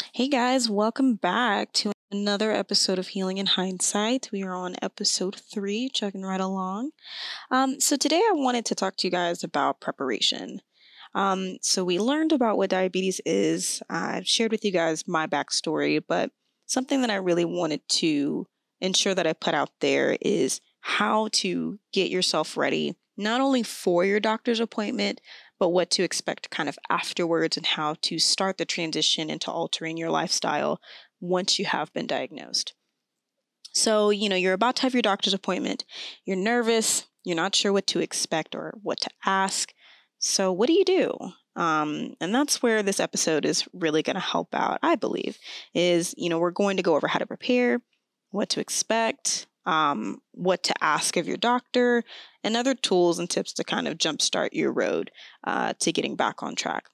Hey guys, welcome back to another episode of Healing in Hindsight. We are on episode three, chugging right along. Um, so today I wanted to talk to you guys about preparation. Um, so we learned about what diabetes is. I've shared with you guys my backstory, but something that I really wanted to ensure that I put out there is how to get yourself ready, not only for your doctor's appointment, but what to expect kind of afterwards and how to start the transition into altering your lifestyle once you have been diagnosed. So, you know, you're about to have your doctor's appointment, you're nervous, you're not sure what to expect or what to ask. So, what do you do? Um, and that's where this episode is really going to help out, I believe, is, you know, we're going to go over how to prepare, what to expect, um, what to ask of your doctor, and other tools and tips to kind of jumpstart your road uh, to getting back on track.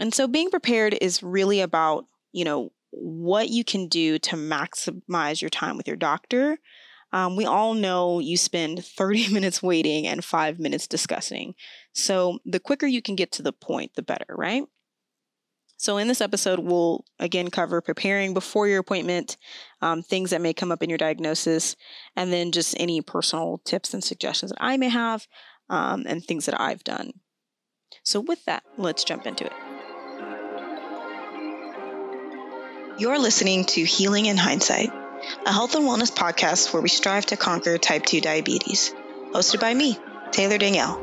And so being prepared is really about, you know, what you can do to maximize your time with your doctor. Um, we all know you spend 30 minutes waiting and five minutes discussing. So the quicker you can get to the point, the better, right? So, in this episode, we'll again cover preparing before your appointment, um, things that may come up in your diagnosis, and then just any personal tips and suggestions that I may have um, and things that I've done. So, with that, let's jump into it. You're listening to Healing in Hindsight, a health and wellness podcast where we strive to conquer type 2 diabetes. Hosted by me, Taylor Danielle.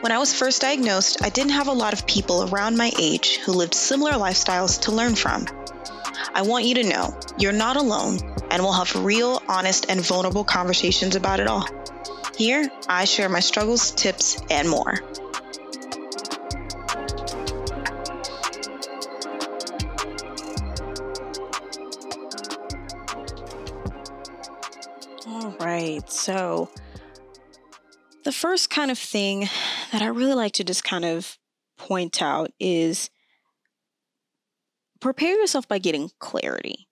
When I was first diagnosed, I didn't have a lot of people around my age who lived similar lifestyles to learn from. I want you to know you're not alone, and we'll have real, honest, and vulnerable conversations about it all. Here, I share my struggles, tips, and more. All right, so the first kind of thing that I really like to just kind of point out is prepare yourself by getting clarity.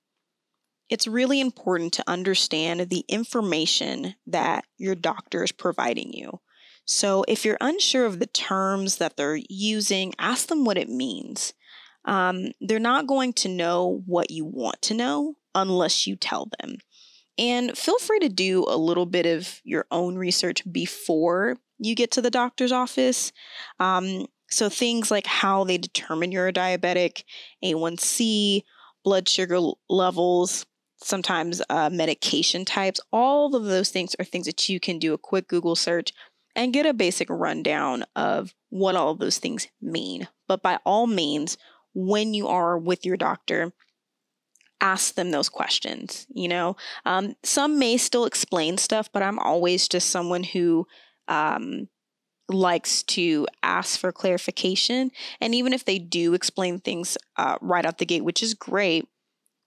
It's really important to understand the information that your doctor is providing you. So, if you're unsure of the terms that they're using, ask them what it means. Um, they're not going to know what you want to know unless you tell them. And feel free to do a little bit of your own research before you get to the doctor's office. Um, so, things like how they determine you're a diabetic, A1C, blood sugar levels, sometimes uh, medication types, all of those things are things that you can do a quick Google search and get a basic rundown of what all of those things mean. But by all means, when you are with your doctor, ask them those questions you know? Um, some may still explain stuff but i'm always just someone who um, likes to ask for clarification. And even if they do explain things uh, right out the gate which is great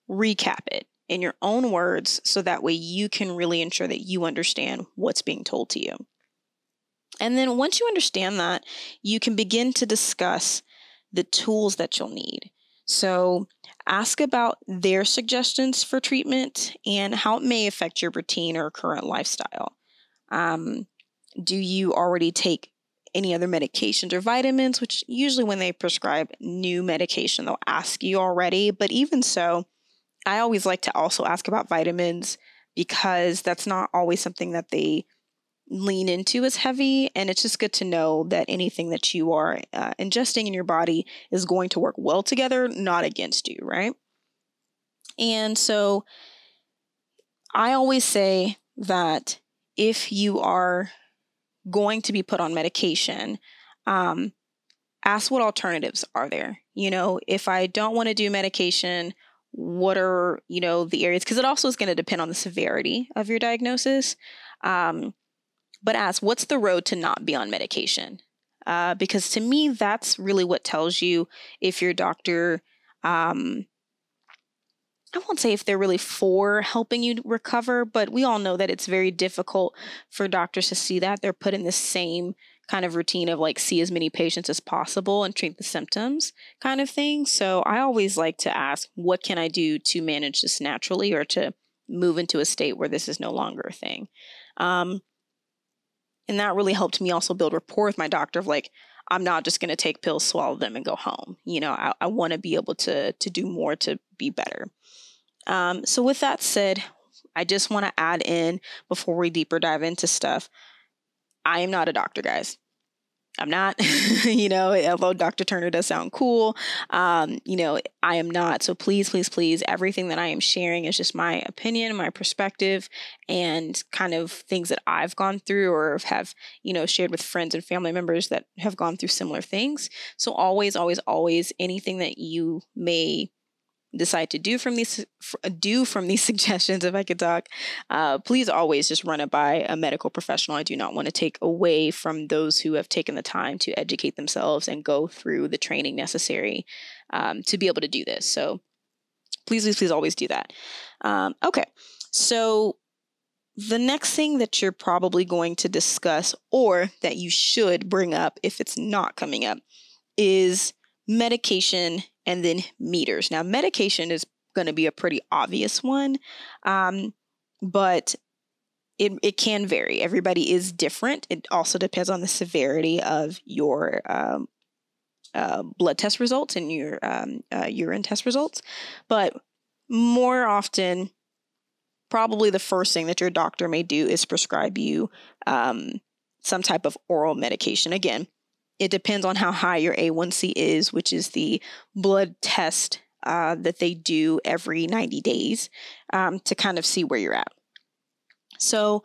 recap it in your own words so that way you can really ensure that you understand what's being told to you. And then once you understand that you can begin to discuss the tools that you'll need so ask about their suggestions for treatment and how it may affect your routine or current lifestyle. Um, do you already take any other medications or vitamins? Which usually, when they prescribe new medication, they'll ask you already. But even so, I always like to also ask about vitamins because that's not always something that they lean into as heavy. And it's just good to know that anything that you are uh, ingesting in your body is going to work well together, not against you, right? And so I always say that if you are going to be put on medication, um, ask what alternatives are there. You know, if I don't want to do medication, what are you know the areas because it also is going to depend on the severity of your diagnosis um, but ask what's the road to not be on medication? Uh, because to me, that's really what tells you if your doctor, um, I won't say if they're really for helping you recover, but we all know that it's very difficult for doctors to see that. They're put in the same kind of routine of like see as many patients as possible and treat the symptoms kind of thing. So I always like to ask, what can I do to manage this naturally or to move into a state where this is no longer a thing? Um, and that really helped me also build rapport with my doctor of like, I'm not just going to take pills, swallow them, and go home. You know, I, I want to be able to to do more to be better. Um, so with that said, I just want to add in before we deeper dive into stuff. I am not a doctor, guys. I'm not, you know, although Dr. Turner does sound cool, um, you know, I am not. So please, please, please, everything that I am sharing is just my opinion, my perspective, and kind of things that I've gone through or have, you know, shared with friends and family members that have gone through similar things. So always, always, always, anything that you may decide to do from these do from these suggestions if i could talk uh, please always just run it by a medical professional. I do not want to take away from those who have taken the time to educate themselves and go through the training necessary um, to be able to do this. So please please please always do that. Um, okay so the next thing that you're probably going to discuss or that you should bring up if it's not coming up is medication and then meters. Now, medication is going to be a pretty obvious one, um, but it, it can vary. Everybody is different. It also depends on the severity of your um, uh, blood test results and your um, uh, urine test results. But more often, probably the first thing that your doctor may do is prescribe you um, some type of oral medication. Again, it depends on how high your A1C is, which is the blood test uh, that they do every 90 days um, to kind of see where you're at. So,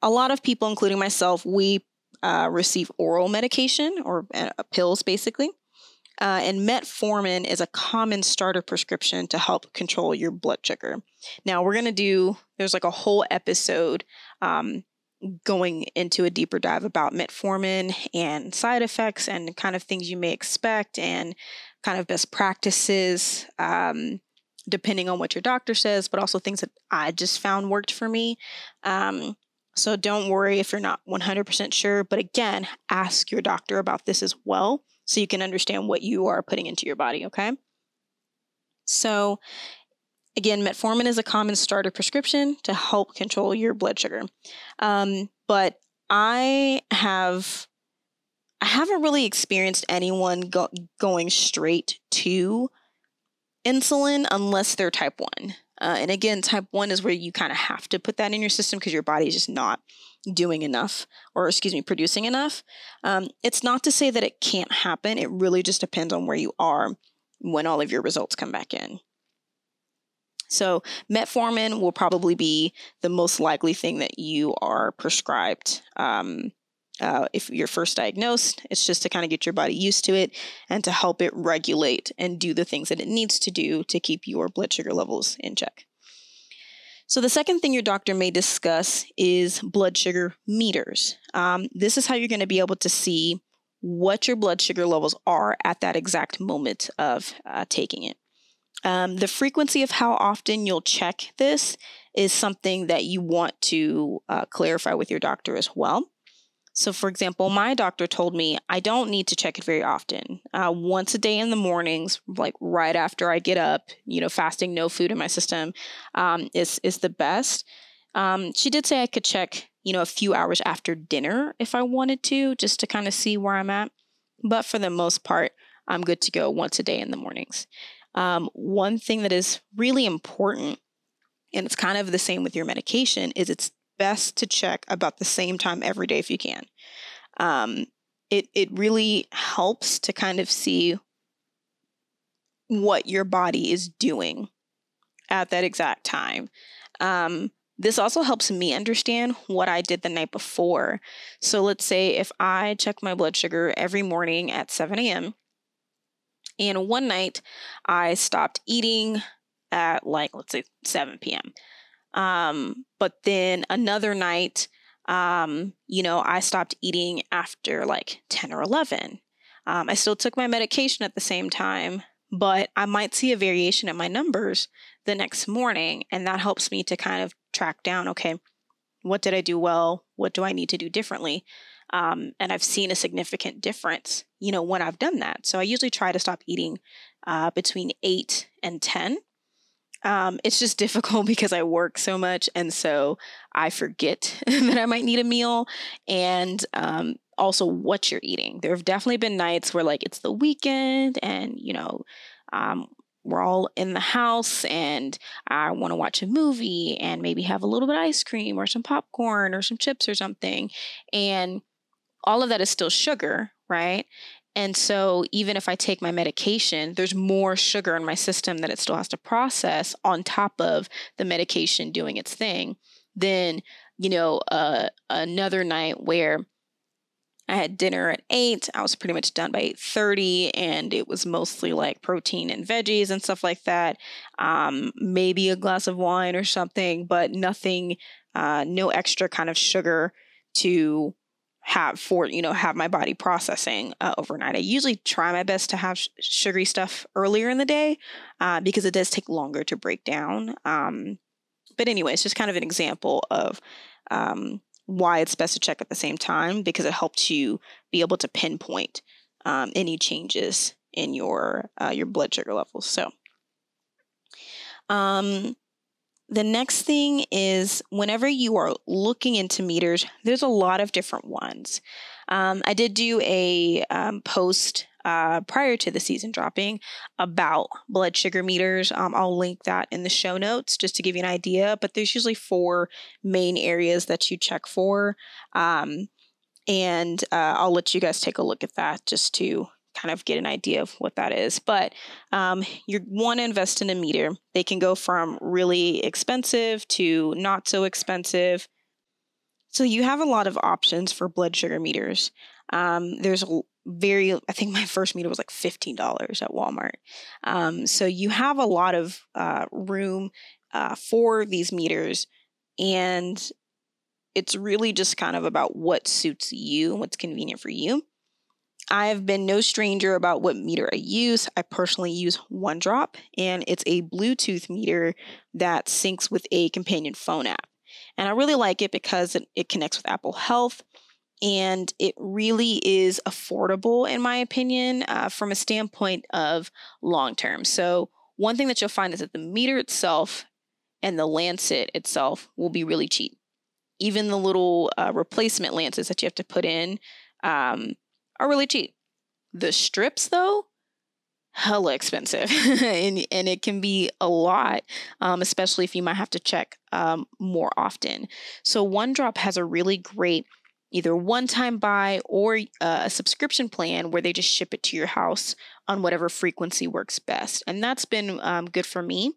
a lot of people, including myself, we uh, receive oral medication or uh, pills basically. Uh, and metformin is a common starter prescription to help control your blood sugar. Now, we're going to do, there's like a whole episode um, going into a deeper dive about metformin and side effects and kind of things you may expect and kind of best practices um, depending on what your doctor says but also things that i just found worked for me. Um, so don't worry if you're not 100% sure but again ask your doctor about this as well so you can understand what you are putting into your body okay? So Again, metformin is a common starter prescription to help control your blood sugar. Um, but I have I haven't really experienced anyone go, going straight to insulin unless they're type 1. Uh, and again, type 1 is where you kind of have to put that in your system because your body is just not doing enough, or excuse me, producing enough. Um, it's not to say that it can't happen. It really just depends on where you are when all of your results come back in. So, metformin will probably be the most likely thing that you are prescribed. Um, uh, if you're first diagnosed, it's just to kind of get your body used to it and to help it regulate and do the things that it needs to do to keep your blood sugar levels in check. So, the second thing your doctor may discuss is blood sugar meters. Um, this is how you're going to be able to see what your blood sugar levels are at that exact moment of uh, taking it. Um, the frequency of how often you'll check this is something that you want to uh, clarify with your doctor as well. So, for example, my doctor told me I don't need to check it very often. Uh, once a day in the mornings, like right after I get up, you know, fasting, no food in my system, um, is is the best. Um, she did say I could check, you know, a few hours after dinner if I wanted to, just to kind of see where I'm at. But for the most part, I'm good to go once a day in the mornings. Um, one thing that is really important, and it's kind of the same with your medication, is it's best to check about the same time every day if you can. Um, it it really helps to kind of see what your body is doing at that exact time. Um, this also helps me understand what I did the night before. So let's say if I check my blood sugar every morning at 7 a.m. And one night I stopped eating at like, let's say 7 p.m. Um, but then another night, um, you know, I stopped eating after like 10 or 11. Um, I still took my medication at the same time, but I might see a variation in my numbers the next morning. And that helps me to kind of track down okay, what did I do well? What do I need to do differently? Um, and I've seen a significant difference, you know, when I've done that. So I usually try to stop eating uh, between eight and 10. Um, it's just difficult because I work so much. And so I forget that I might need a meal. And um, also what you're eating. There have definitely been nights where like it's the weekend and you know um, we're all in the house and I want to watch a movie and maybe have a little bit of ice cream or some popcorn or some chips or something. And all of that is still sugar, right? And so even if I take my medication, there's more sugar in my system that it still has to process on top of the medication doing its thing. Then, you know, uh, another night where I had dinner at eight. I was pretty much done by eight thirty, and it was mostly like protein and veggies and stuff like that. Um, maybe a glass of wine or something, but nothing, uh, no extra kind of sugar to have for you know have my body processing uh, overnight. I usually try my best to have sh- sugary stuff earlier in the day uh, because it does take longer to break down. Um, but anyway, it's just kind of an example of um, why it's best to check at the same time because it helps you be able to pinpoint um, any changes in your uh, your blood sugar levels. So, um, the next thing is whenever you are looking into meters, there's a lot of different ones. Um, I did do a um, post uh, prior to the season dropping about blood sugar meters. Um, I'll link that in the show notes just to give you an idea. But there's usually four main areas that you check for. Um, and uh, I'll let you guys take a look at that just to kind of get an idea of what that is. But um, you want to invest in a meter. They can go from really expensive to not so expensive. So you have a lot of options for blood sugar meters. Um, there's a very i think my first meter was like $15 at walmart um, so you have a lot of uh, room uh, for these meters and it's really just kind of about what suits you what's convenient for you i have been no stranger about what meter i use i personally use one drop and it's a bluetooth meter that syncs with a companion phone app and i really like it because it, it connects with apple health and it really is affordable, in my opinion, uh, from a standpoint of long term. So, one thing that you'll find is that the meter itself and the lancet itself will be really cheap. Even the little uh, replacement lancets that you have to put in um, are really cheap. The strips, though, hella expensive and, and it can be a lot um, especially if you might have to check um, more often so one drop has a really great either one time buy or uh, a subscription plan where they just ship it to your house on whatever frequency works best. And that's been um, good for me.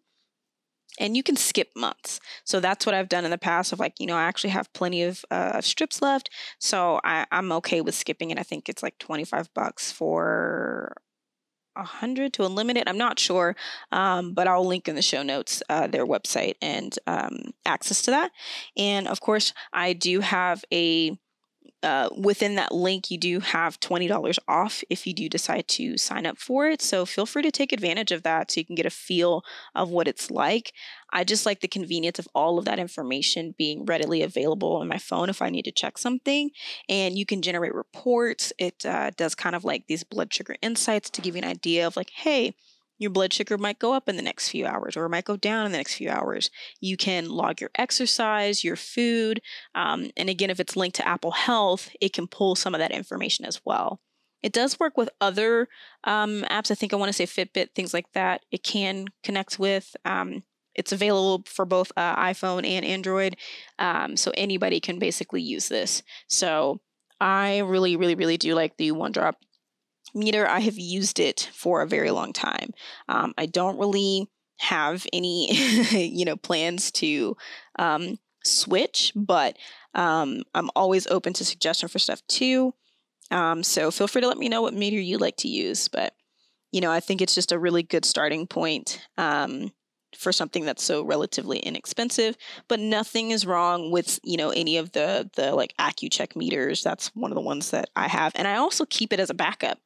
And you can skip months. So that's what I've done in the past of like, you know, I actually have plenty of uh, strips left. So I, I'm okay with skipping it. I think it's like 25 bucks for a hundred to unlimited. I'm not sure, um, but I'll link in the show notes uh, their website and um, access to that. And of course, I do have a uh, within that link, you do have $20 off if you do decide to sign up for it. So feel free to take advantage of that so you can get a feel of what it's like. I just like the convenience of all of that information being readily available on my phone if I need to check something. And you can generate reports. It uh, does kind of like these blood sugar insights to give you an idea of like, hey, your blood sugar might go up in the next few hours or it might go down in the next few hours. You can log your exercise, your food. Um, and again, if it's linked to Apple Health, it can pull some of that information as well. It does work with other um, apps. I think I want to say Fitbit, things like that. It can connect with. Um, it's available for both uh, iPhone and Android. Um, so anybody can basically use this. So I really, really, really do like the One Drop meter, I have used it for a very long time. Um, I don't really have any, you know, plans to um, switch, but um, I'm always open to suggestion for stuff too. Um, so feel free to let me know what meter you like to use. But you know, I think it's just a really good starting point um, for something that's so relatively inexpensive. But nothing is wrong with you know any of the the like Accu-Chek meters. That's one of the ones that I have, and I also keep it as a backup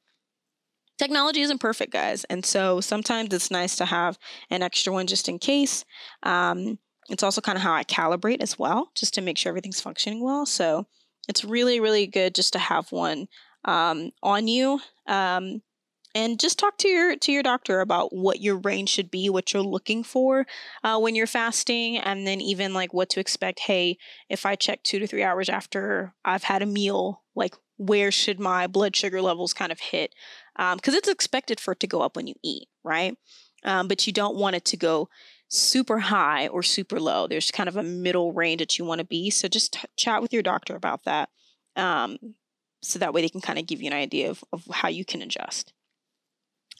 technology isn't perfect, guys. And so sometimes it's nice to have an extra one just in case. Um, it's also kind of how I calibrate as well, just to make sure everything's functioning well. So it's really, really good just to have one um, on you. Um, and just talk to your to your doctor about what your range should be, what you're looking for uh, when you're fasting, and then even like what to expect. Hey, if I check two to three hours after I've had a meal, like where should my blood sugar levels kind of hit because um, it's expected for it to go up when you eat right? Um, but you don't want it to go super high or super low. There's kind of a middle range that you want to be so just t- chat with your doctor about that um, so that way they can kind of give you an idea of, of how you can adjust.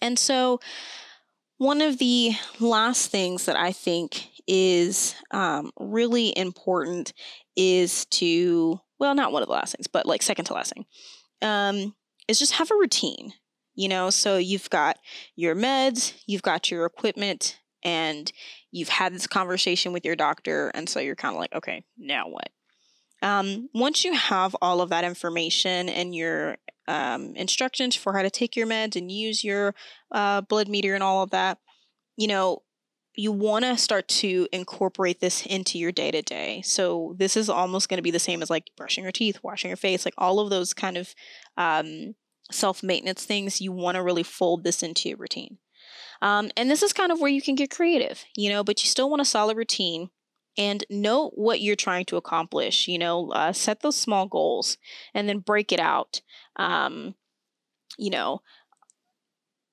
And so one of the last things that I think is um, really important is to, well, not one of the last things, but like second to last thing, um, is just have a routine. You know, so you've got your meds, you've got your equipment, and you've had this conversation with your doctor. And so you're kind of like, okay, now what? Um, once you have all of that information and your um, instructions for how to take your meds and use your uh, blood meter and all of that, you know, you want to start to incorporate this into your day to day. So this is almost going to be the same as like brushing your teeth, washing your face, like all of those kind of um, self maintenance things. You want to really fold this into your routine. Um, and this is kind of where you can get creative, you know, but you still want a solid routine and know what you're trying to accomplish. You know, uh, set those small goals and then break it out. Um, you know,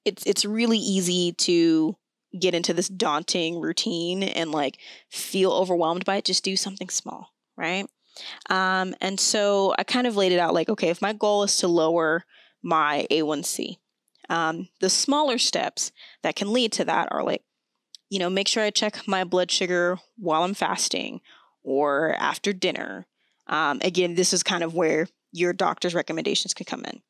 it's it's really easy to get into this daunting routine and like feel overwhelmed by it. Just do something small, right? Um, and so I kind of laid it out like, okay, if my goal is to lower my A1C, um, the smaller steps that can lead to that are like, you know, make sure I check my blood sugar while I'm fasting or after dinner. Um, again, this is kind of where your doctor's recommendations can come in.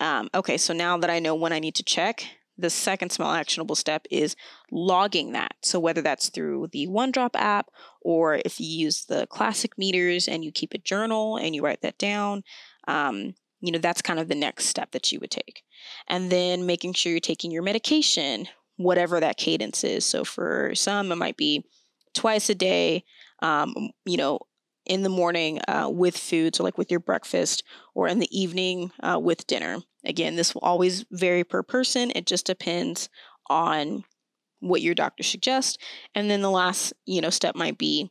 Um, okay, so now that I know when I need to check, the second small actionable step is logging that. So, whether that's through the OneDrop app or if you use the classic meters and you keep a journal and you write that down, um, you know, that's kind of the next step that you would take. And then making sure you're taking your medication, whatever that cadence is. So, for some, it might be twice a day, um, you know, in the morning uh, with food, so like with your breakfast, or in the evening uh, with dinner. Again, this will always vary per person. It just depends on what your doctor suggests. And then the last, you know, step might be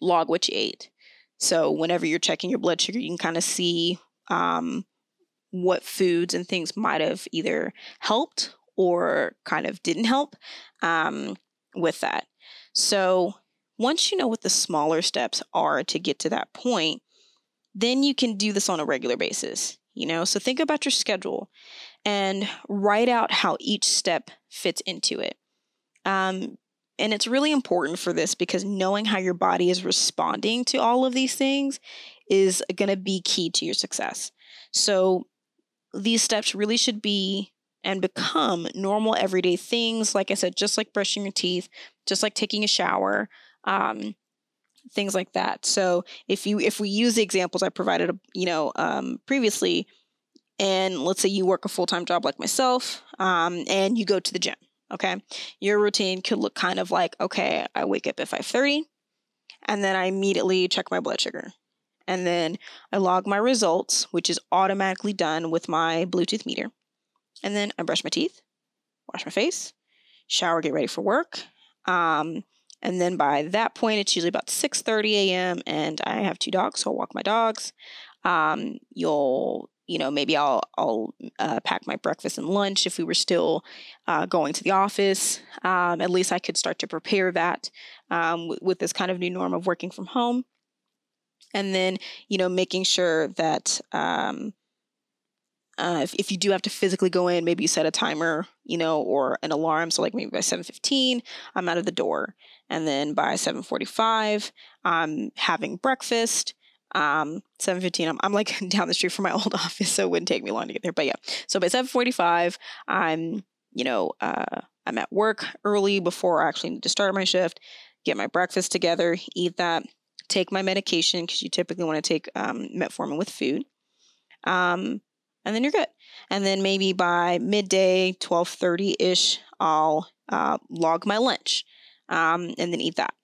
log what you ate. So whenever you're checking your blood sugar, you can kind of see um, what foods and things might have either helped or kind of didn't help um, with that. So once you know what the smaller steps are to get to that point, then you can do this on a regular basis. You know, so think about your schedule and write out how each step fits into it. Um, and it's really important for this because knowing how your body is responding to all of these things is going to be key to your success. So these steps really should be and become normal everyday things. Like I said, just like brushing your teeth, just like taking a shower, um, things like that. So if you if we use the examples I provided, you know, um, previously, and let's say you work a full time job like myself, um, and you go to the gym. Okay, your routine could look kind of like okay, I wake up at five thirty, and then I immediately check my blood sugar. And then I log my results, which is automatically done with my Bluetooth meter. And then I brush my teeth, wash my face, shower, get ready for work. Um, and then by that point, it's usually about 6:30 a.m. and I have two dogs, so I'll walk my dogs. Um, you'll, you know, maybe I'll I'll uh, pack my breakfast and lunch if we were still uh, going to the office. Um, at least I could start to prepare that um, w- with this kind of new norm of working from home. And then, you know, making sure that um, uh, if, if you do have to physically go in, maybe you set a timer, you know, or an alarm. So like maybe by 7.15, I'm out of the door. And then by 7.45, I'm having breakfast. Um, 7.15, I'm, I'm like down the street from my old office, so it wouldn't take me long to get there. But yeah, so by 7.45, I'm, you know, uh, I'm at work early before I actually need to start my shift, get my breakfast together, eat that, take my medication because you typically want to take um, metformin with food. Um, and then you're good. And then maybe by midday, 12:30 ish, I'll uh, log my lunch, um, and then eat that.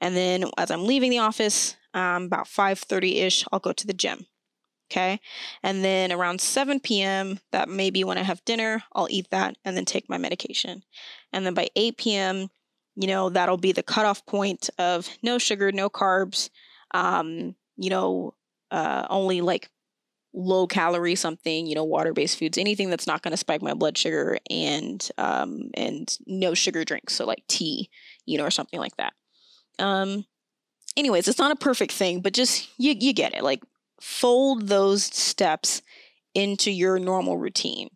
And then as I'm leaving the office, um, about 5:30 ish, I'll go to the gym. Okay, and then around 7 p.m., that may be when I have dinner. I'll eat that and then take my medication. And then by 8 p.m., you know that'll be the cutoff point of no sugar, no carbs. Um, you know, uh, only like low calorie something, you know, water based foods, anything that's not going to spike my blood sugar, and um, and no sugar drinks, so like tea, you know, or something like that. Um, anyways, it's not a perfect thing, but just you you get it. Like fold those steps into your normal routine,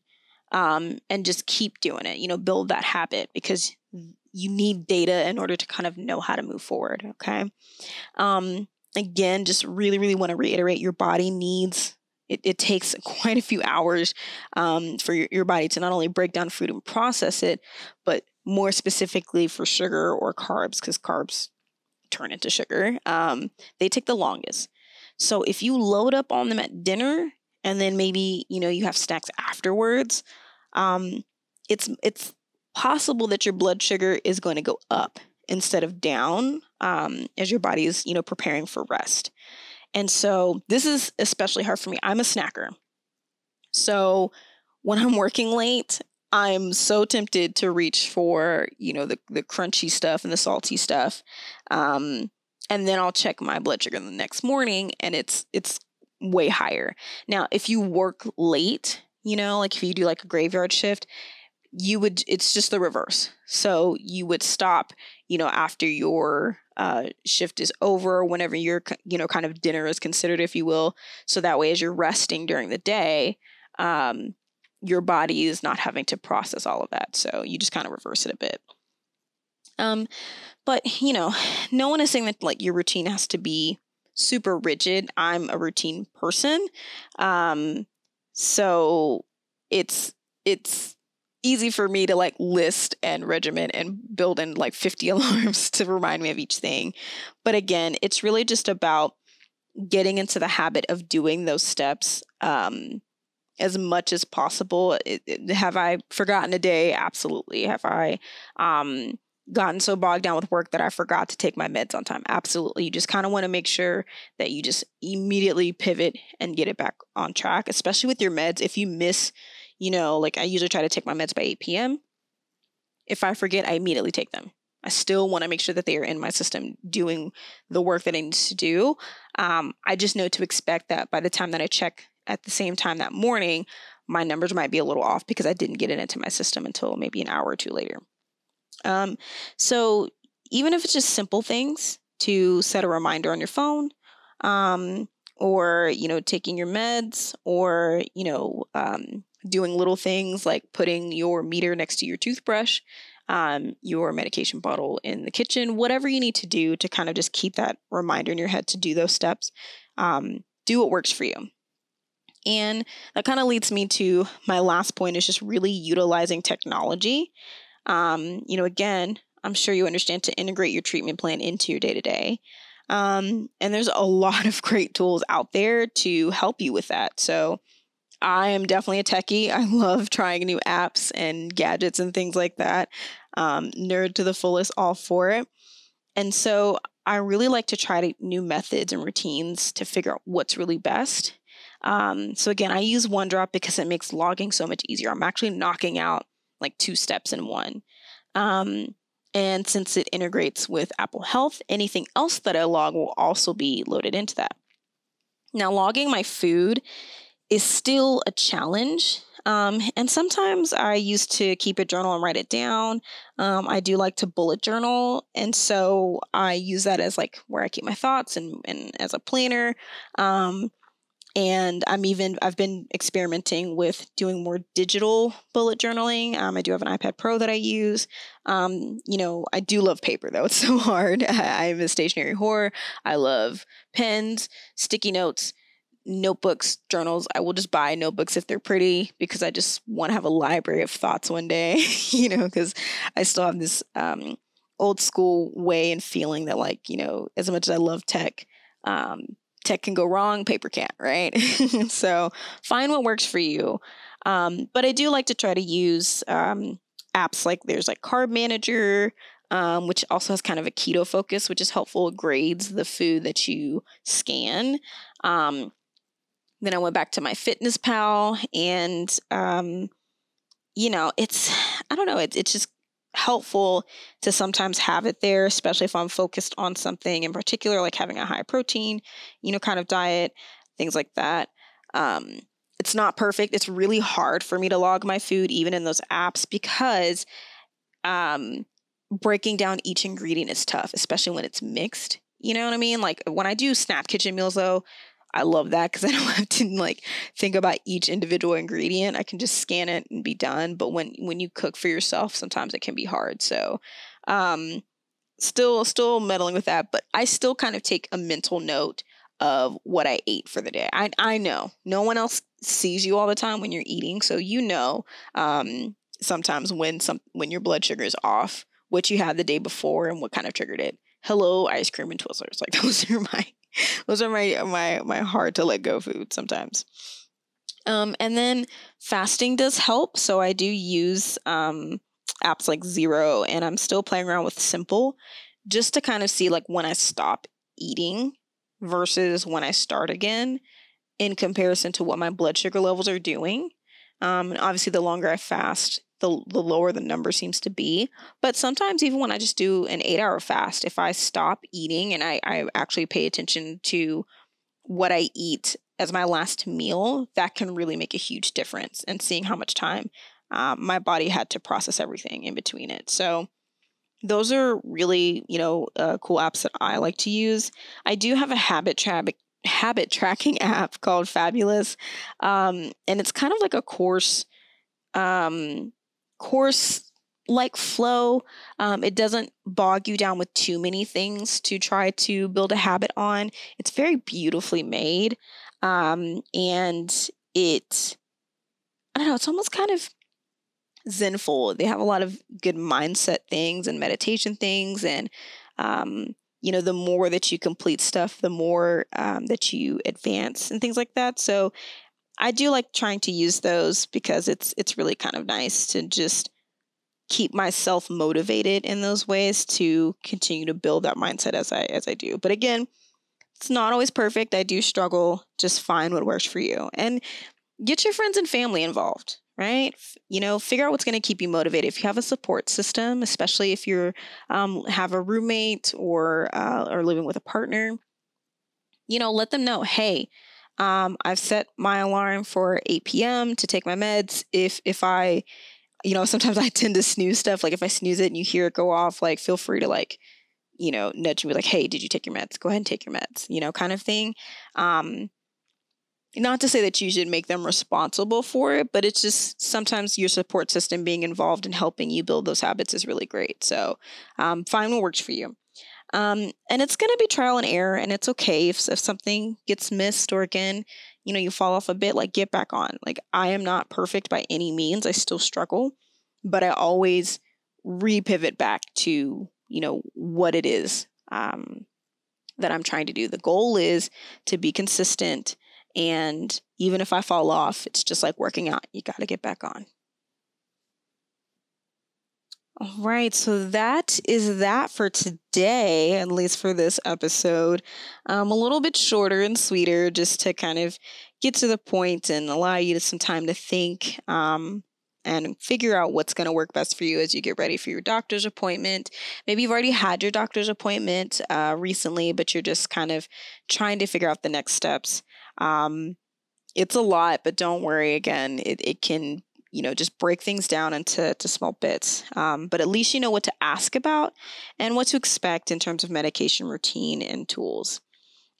um, and just keep doing it. You know, build that habit because you need data in order to kind of know how to move forward. Okay. Um, again, just really, really want to reiterate your body needs it, it takes quite a few hours um, for your, your body to not only break down food and process it, but more specifically for sugar or carbs, because carbs turn into sugar, um, they take the longest. So if you load up on them at dinner and then maybe you know you have snacks afterwards, um, it's it's possible that your blood sugar is going to go up instead of down um, as your body is you know preparing for rest. And so this is especially hard for me. I'm a snacker. So when I'm working late, I'm so tempted to reach for, you know, the, the crunchy stuff and the salty stuff. Um, and then I'll check my blood sugar the next morning and it's it's way higher. Now, if you work late, you know, like if you do like a graveyard shift, you would it's just the reverse. So you would stop, you know, after your uh, shift is over, whenever your you know kind of dinner is considered, if you will. So that way, as you're resting during the day, um, your body is not having to process all of that. So you just kind of reverse it a bit. Um, but you know, no one is saying that like your routine has to be super rigid. I'm a routine person, um, so it's it's easy for me to like list and regiment and build in like 50 alarms to remind me of each thing. But again, it's really just about getting into the habit of doing those steps um, as much as possible. It, it, have I forgotten a day? Absolutely. Have I um, gotten so bogged down with work that I forgot to take my meds on time? Absolutely. You just kind of want to make sure that you just immediately pivot and get it back on track, especially with your meds. If you miss you know, like I usually try to take my meds by 8 p.m. If I forget, I immediately take them. I still want to make sure that they are in my system doing the work that I need to do. Um, I just know to expect that by the time that I check at the same time that morning, my numbers might be a little off because I didn't get it into my system until maybe an hour or two later. Um, so even if it's just simple things to set a reminder on your phone, um, or you know taking your meds, or you know um, doing little things like putting your meter next to your toothbrush, um, your medication bottle in the kitchen, whatever you need to do to kind of just keep that reminder in your head to do those steps. Um, do what works for you. And that kind of leads me to my last point is just really utilizing technology. Um, you know, again, I'm sure you understand to integrate your treatment plan into your day to day. and there's a lot of great tools out there to help you with that. So, I am definitely a techie. I love trying new apps and gadgets and things like that. Um, nerd to the fullest, all for it. And so I really like to try new methods and routines to figure out what's really best. Um, so again, I use OneDrop because it makes logging so much easier. I'm actually knocking out like two steps in one. Um, and since it integrates with Apple Health, anything else that I log will also be loaded into that. Now, logging my food is still a challenge. Um, and sometimes I used to keep a journal and write it down. Um, I do like to bullet journal. And so I use that as like where I keep my thoughts and, and as a planner. Um, and I'm even, I've been experimenting with doing more digital bullet journaling. Um, I do have an iPad Pro that I use. Um, you know, I do love paper though. It's so hard. I, I'm a stationary whore. I love pens, sticky notes notebooks, journals. I will just buy notebooks if they're pretty because I just want to have a library of thoughts one day, you know, because I still have this um, old school way and feeling that, like, you know, as much as I love tech, um, tech can go wrong, paper can't, right? so find what works for you. Um, but I do like to try to use um, apps like there's like Carb Manager, um, which also has kind of a keto focus, which is helpful. It grades the food that you scan. Um, then I went back to MyFitnessPal, and um, you know, it's I don't know, it's it's just helpful to sometimes have it there, especially if I'm focused on something in particular, like having a high protein, you know, kind of diet, things like that. Um, it's not perfect. It's really hard for me to log my food, even in those apps, because um, breaking down each ingredient is tough, especially when it's mixed. You know what I mean? Like when I do Snap Kitchen meals, though, I love that because I don't have to like think about each individual ingredient. I can just scan it and be done. But when when you cook for yourself, sometimes it can be hard. So, um, still still meddling with that, but I still kind of take a mental note of what I ate for the day. I I know no one else sees you all the time when you're eating, so you know um, sometimes when some when your blood sugar is off, what you had the day before and what kind of triggered it. Hello, ice cream and Twizzlers. Like those are my those are my my my hard to let go food sometimes. Um, and then fasting does help. So I do use um, apps like Zero, and I'm still playing around with Simple, just to kind of see like when I stop eating versus when I start again, in comparison to what my blood sugar levels are doing. Um, and obviously, the longer I fast, the, the lower the number seems to be. But sometimes, even when I just do an eight hour fast, if I stop eating and I, I actually pay attention to what I eat as my last meal, that can really make a huge difference and seeing how much time um, my body had to process everything in between it. So, those are really, you know, uh, cool apps that I like to use. I do have a habit trap habit tracking app called Fabulous, um, and it's kind of like a course um, course like flow. Um, it doesn't bog you down with too many things to try to build a habit on. It's very beautifully made. Um, and it, I don't know, it's almost kind of zenful. They have a lot of good mindset things and meditation things. And, um, you know, the more that you complete stuff, the more um, that you advance and things like that. So I do like trying to use those because it's it's really kind of nice to just keep myself motivated in those ways to continue to build that mindset as I as I do. But again, it's not always perfect. I do struggle. Just find what works for you and get your friends and family involved, right? You know, figure out what's going to keep you motivated. If you have a support system, especially if you're um, have a roommate or uh, or living with a partner, you know, let them know, hey, um, I've set my alarm for 8 p.m. to take my meds. If if I, you know, sometimes I tend to snooze stuff. Like if I snooze it and you hear it go off, like feel free to like, you know, nudge me like, hey, did you take your meds? Go ahead and take your meds, you know, kind of thing. Um, not to say that you should make them responsible for it, but it's just sometimes your support system being involved in helping you build those habits is really great. So um, find what works for you. Um, and it's going to be trial and error, and it's okay if, if something gets missed or again, you know, you fall off a bit, like get back on. Like, I am not perfect by any means, I still struggle, but I always repivot back to, you know, what it is um, that I'm trying to do. The goal is to be consistent. And even if I fall off, it's just like working out. You got to get back on. All right, so that is that for today, at least for this episode. Um, a little bit shorter and sweeter, just to kind of get to the point and allow you some time to think um, and figure out what's going to work best for you as you get ready for your doctor's appointment. Maybe you've already had your doctor's appointment uh, recently, but you're just kind of trying to figure out the next steps. Um, it's a lot, but don't worry. Again, it, it can you know just break things down into to small bits. Um, but at least you know what to ask about and what to expect in terms of medication routine and tools.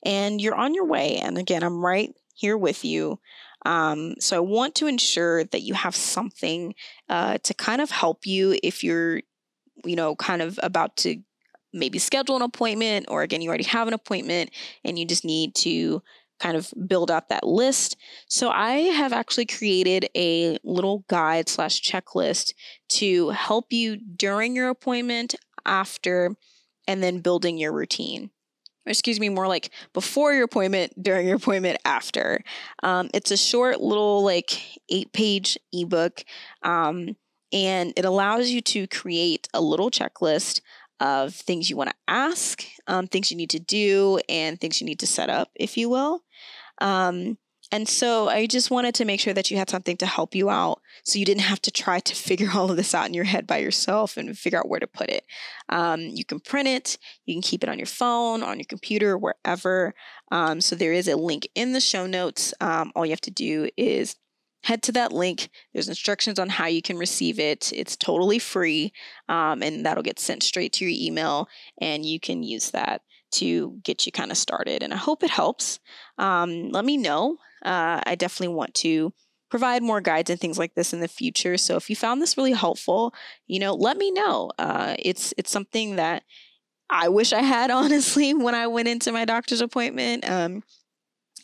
And you're on your way. And again i'm right here with you. Um, so i want to ensure that you have something uh, to kind of help you if you're you know kind of about to maybe schedule an appointment or again you already have an appointment and you just need to kind of build out that list. So I have actually created a little guide slash checklist to help you during your appointment, after, and then building your routine. Or excuse me, more like before your appointment, during your appointment, after. Um, it's a short little like eight page ebook. Um, and it allows you to create a little checklist of things you want to ask, um, things you need to do, and things you need to set up, if you will. Um, And so I just wanted to make sure that you had something to help you out so you didn't have to try to figure all of this out in your head by yourself and figure out where to put it. Um, you can print it, you can keep it on your phone, on your computer, wherever. Um, so there is a link in the show notes. Um, all you have to do is head to that link. There's instructions on how you can receive it. It's totally free, um, and that'll get sent straight to your email, and you can use that to get you kind of started. And I hope it helps. Um, let me know. Uh, I definitely want to provide more guides and things like this in the future. So if you found this really helpful, you know, let me know. Uh, it's it's something that I wish I had honestly when I went into my doctor's appointment. Um,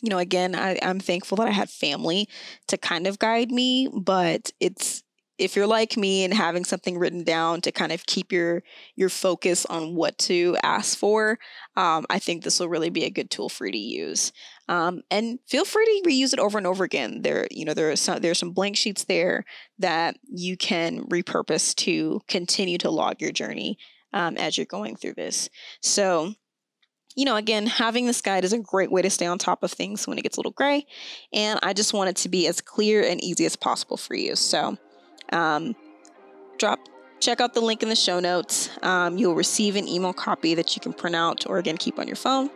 you know, again, I, I'm thankful that I had family to kind of guide me, but it's if you're like me and having something written down to kind of keep your your focus on what to ask for, um, I think this will really be a good tool for you to use. Um, and feel free to reuse it over and over again. There, you know, there are some there's some blank sheets there that you can repurpose to continue to log your journey um, as you're going through this. So you know, again, having this guide is a great way to stay on top of things when it gets a little gray. And I just want it to be as clear and easy as possible for you. So, um, drop check out the link in the show notes. Um, you'll receive an email copy that you can print out or again keep on your phone.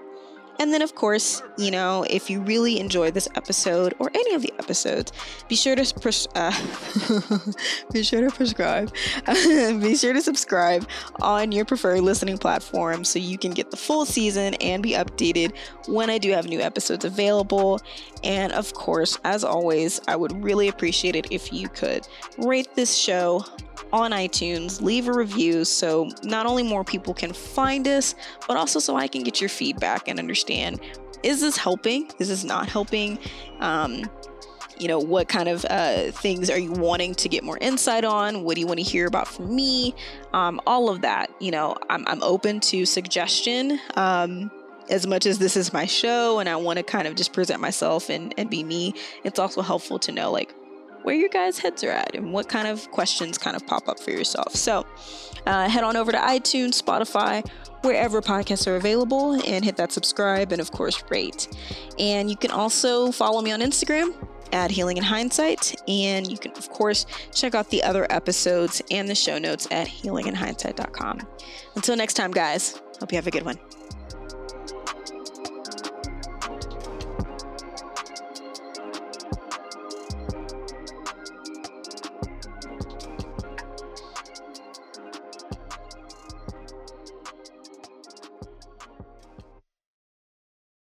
And then, of course, you know, if you really enjoyed this episode or any of the episodes, be sure to pres- uh, be sure to prescribe. be sure to subscribe on your preferred listening platform so you can get the full season and be updated when I do have new episodes available. And of course, as always, I would really appreciate it if you could rate this show on iTunes, leave a review so not only more people can find us, but also so I can get your feedback and understand is this helping? Is this not helping? Um, you know, what kind of uh, things are you wanting to get more insight on? What do you want to hear about from me? Um, all of that, you know, I'm, I'm open to suggestion. Um, as much as this is my show and I want to kind of just present myself and, and be me, it's also helpful to know like where your guys' heads are at and what kind of questions kind of pop up for yourself. So uh, head on over to iTunes, Spotify, wherever podcasts are available, and hit that subscribe and, of course, rate. And you can also follow me on Instagram at Healing in Hindsight. And you can, of course, check out the other episodes and the show notes at healinginhindsight.com. Until next time, guys, hope you have a good one.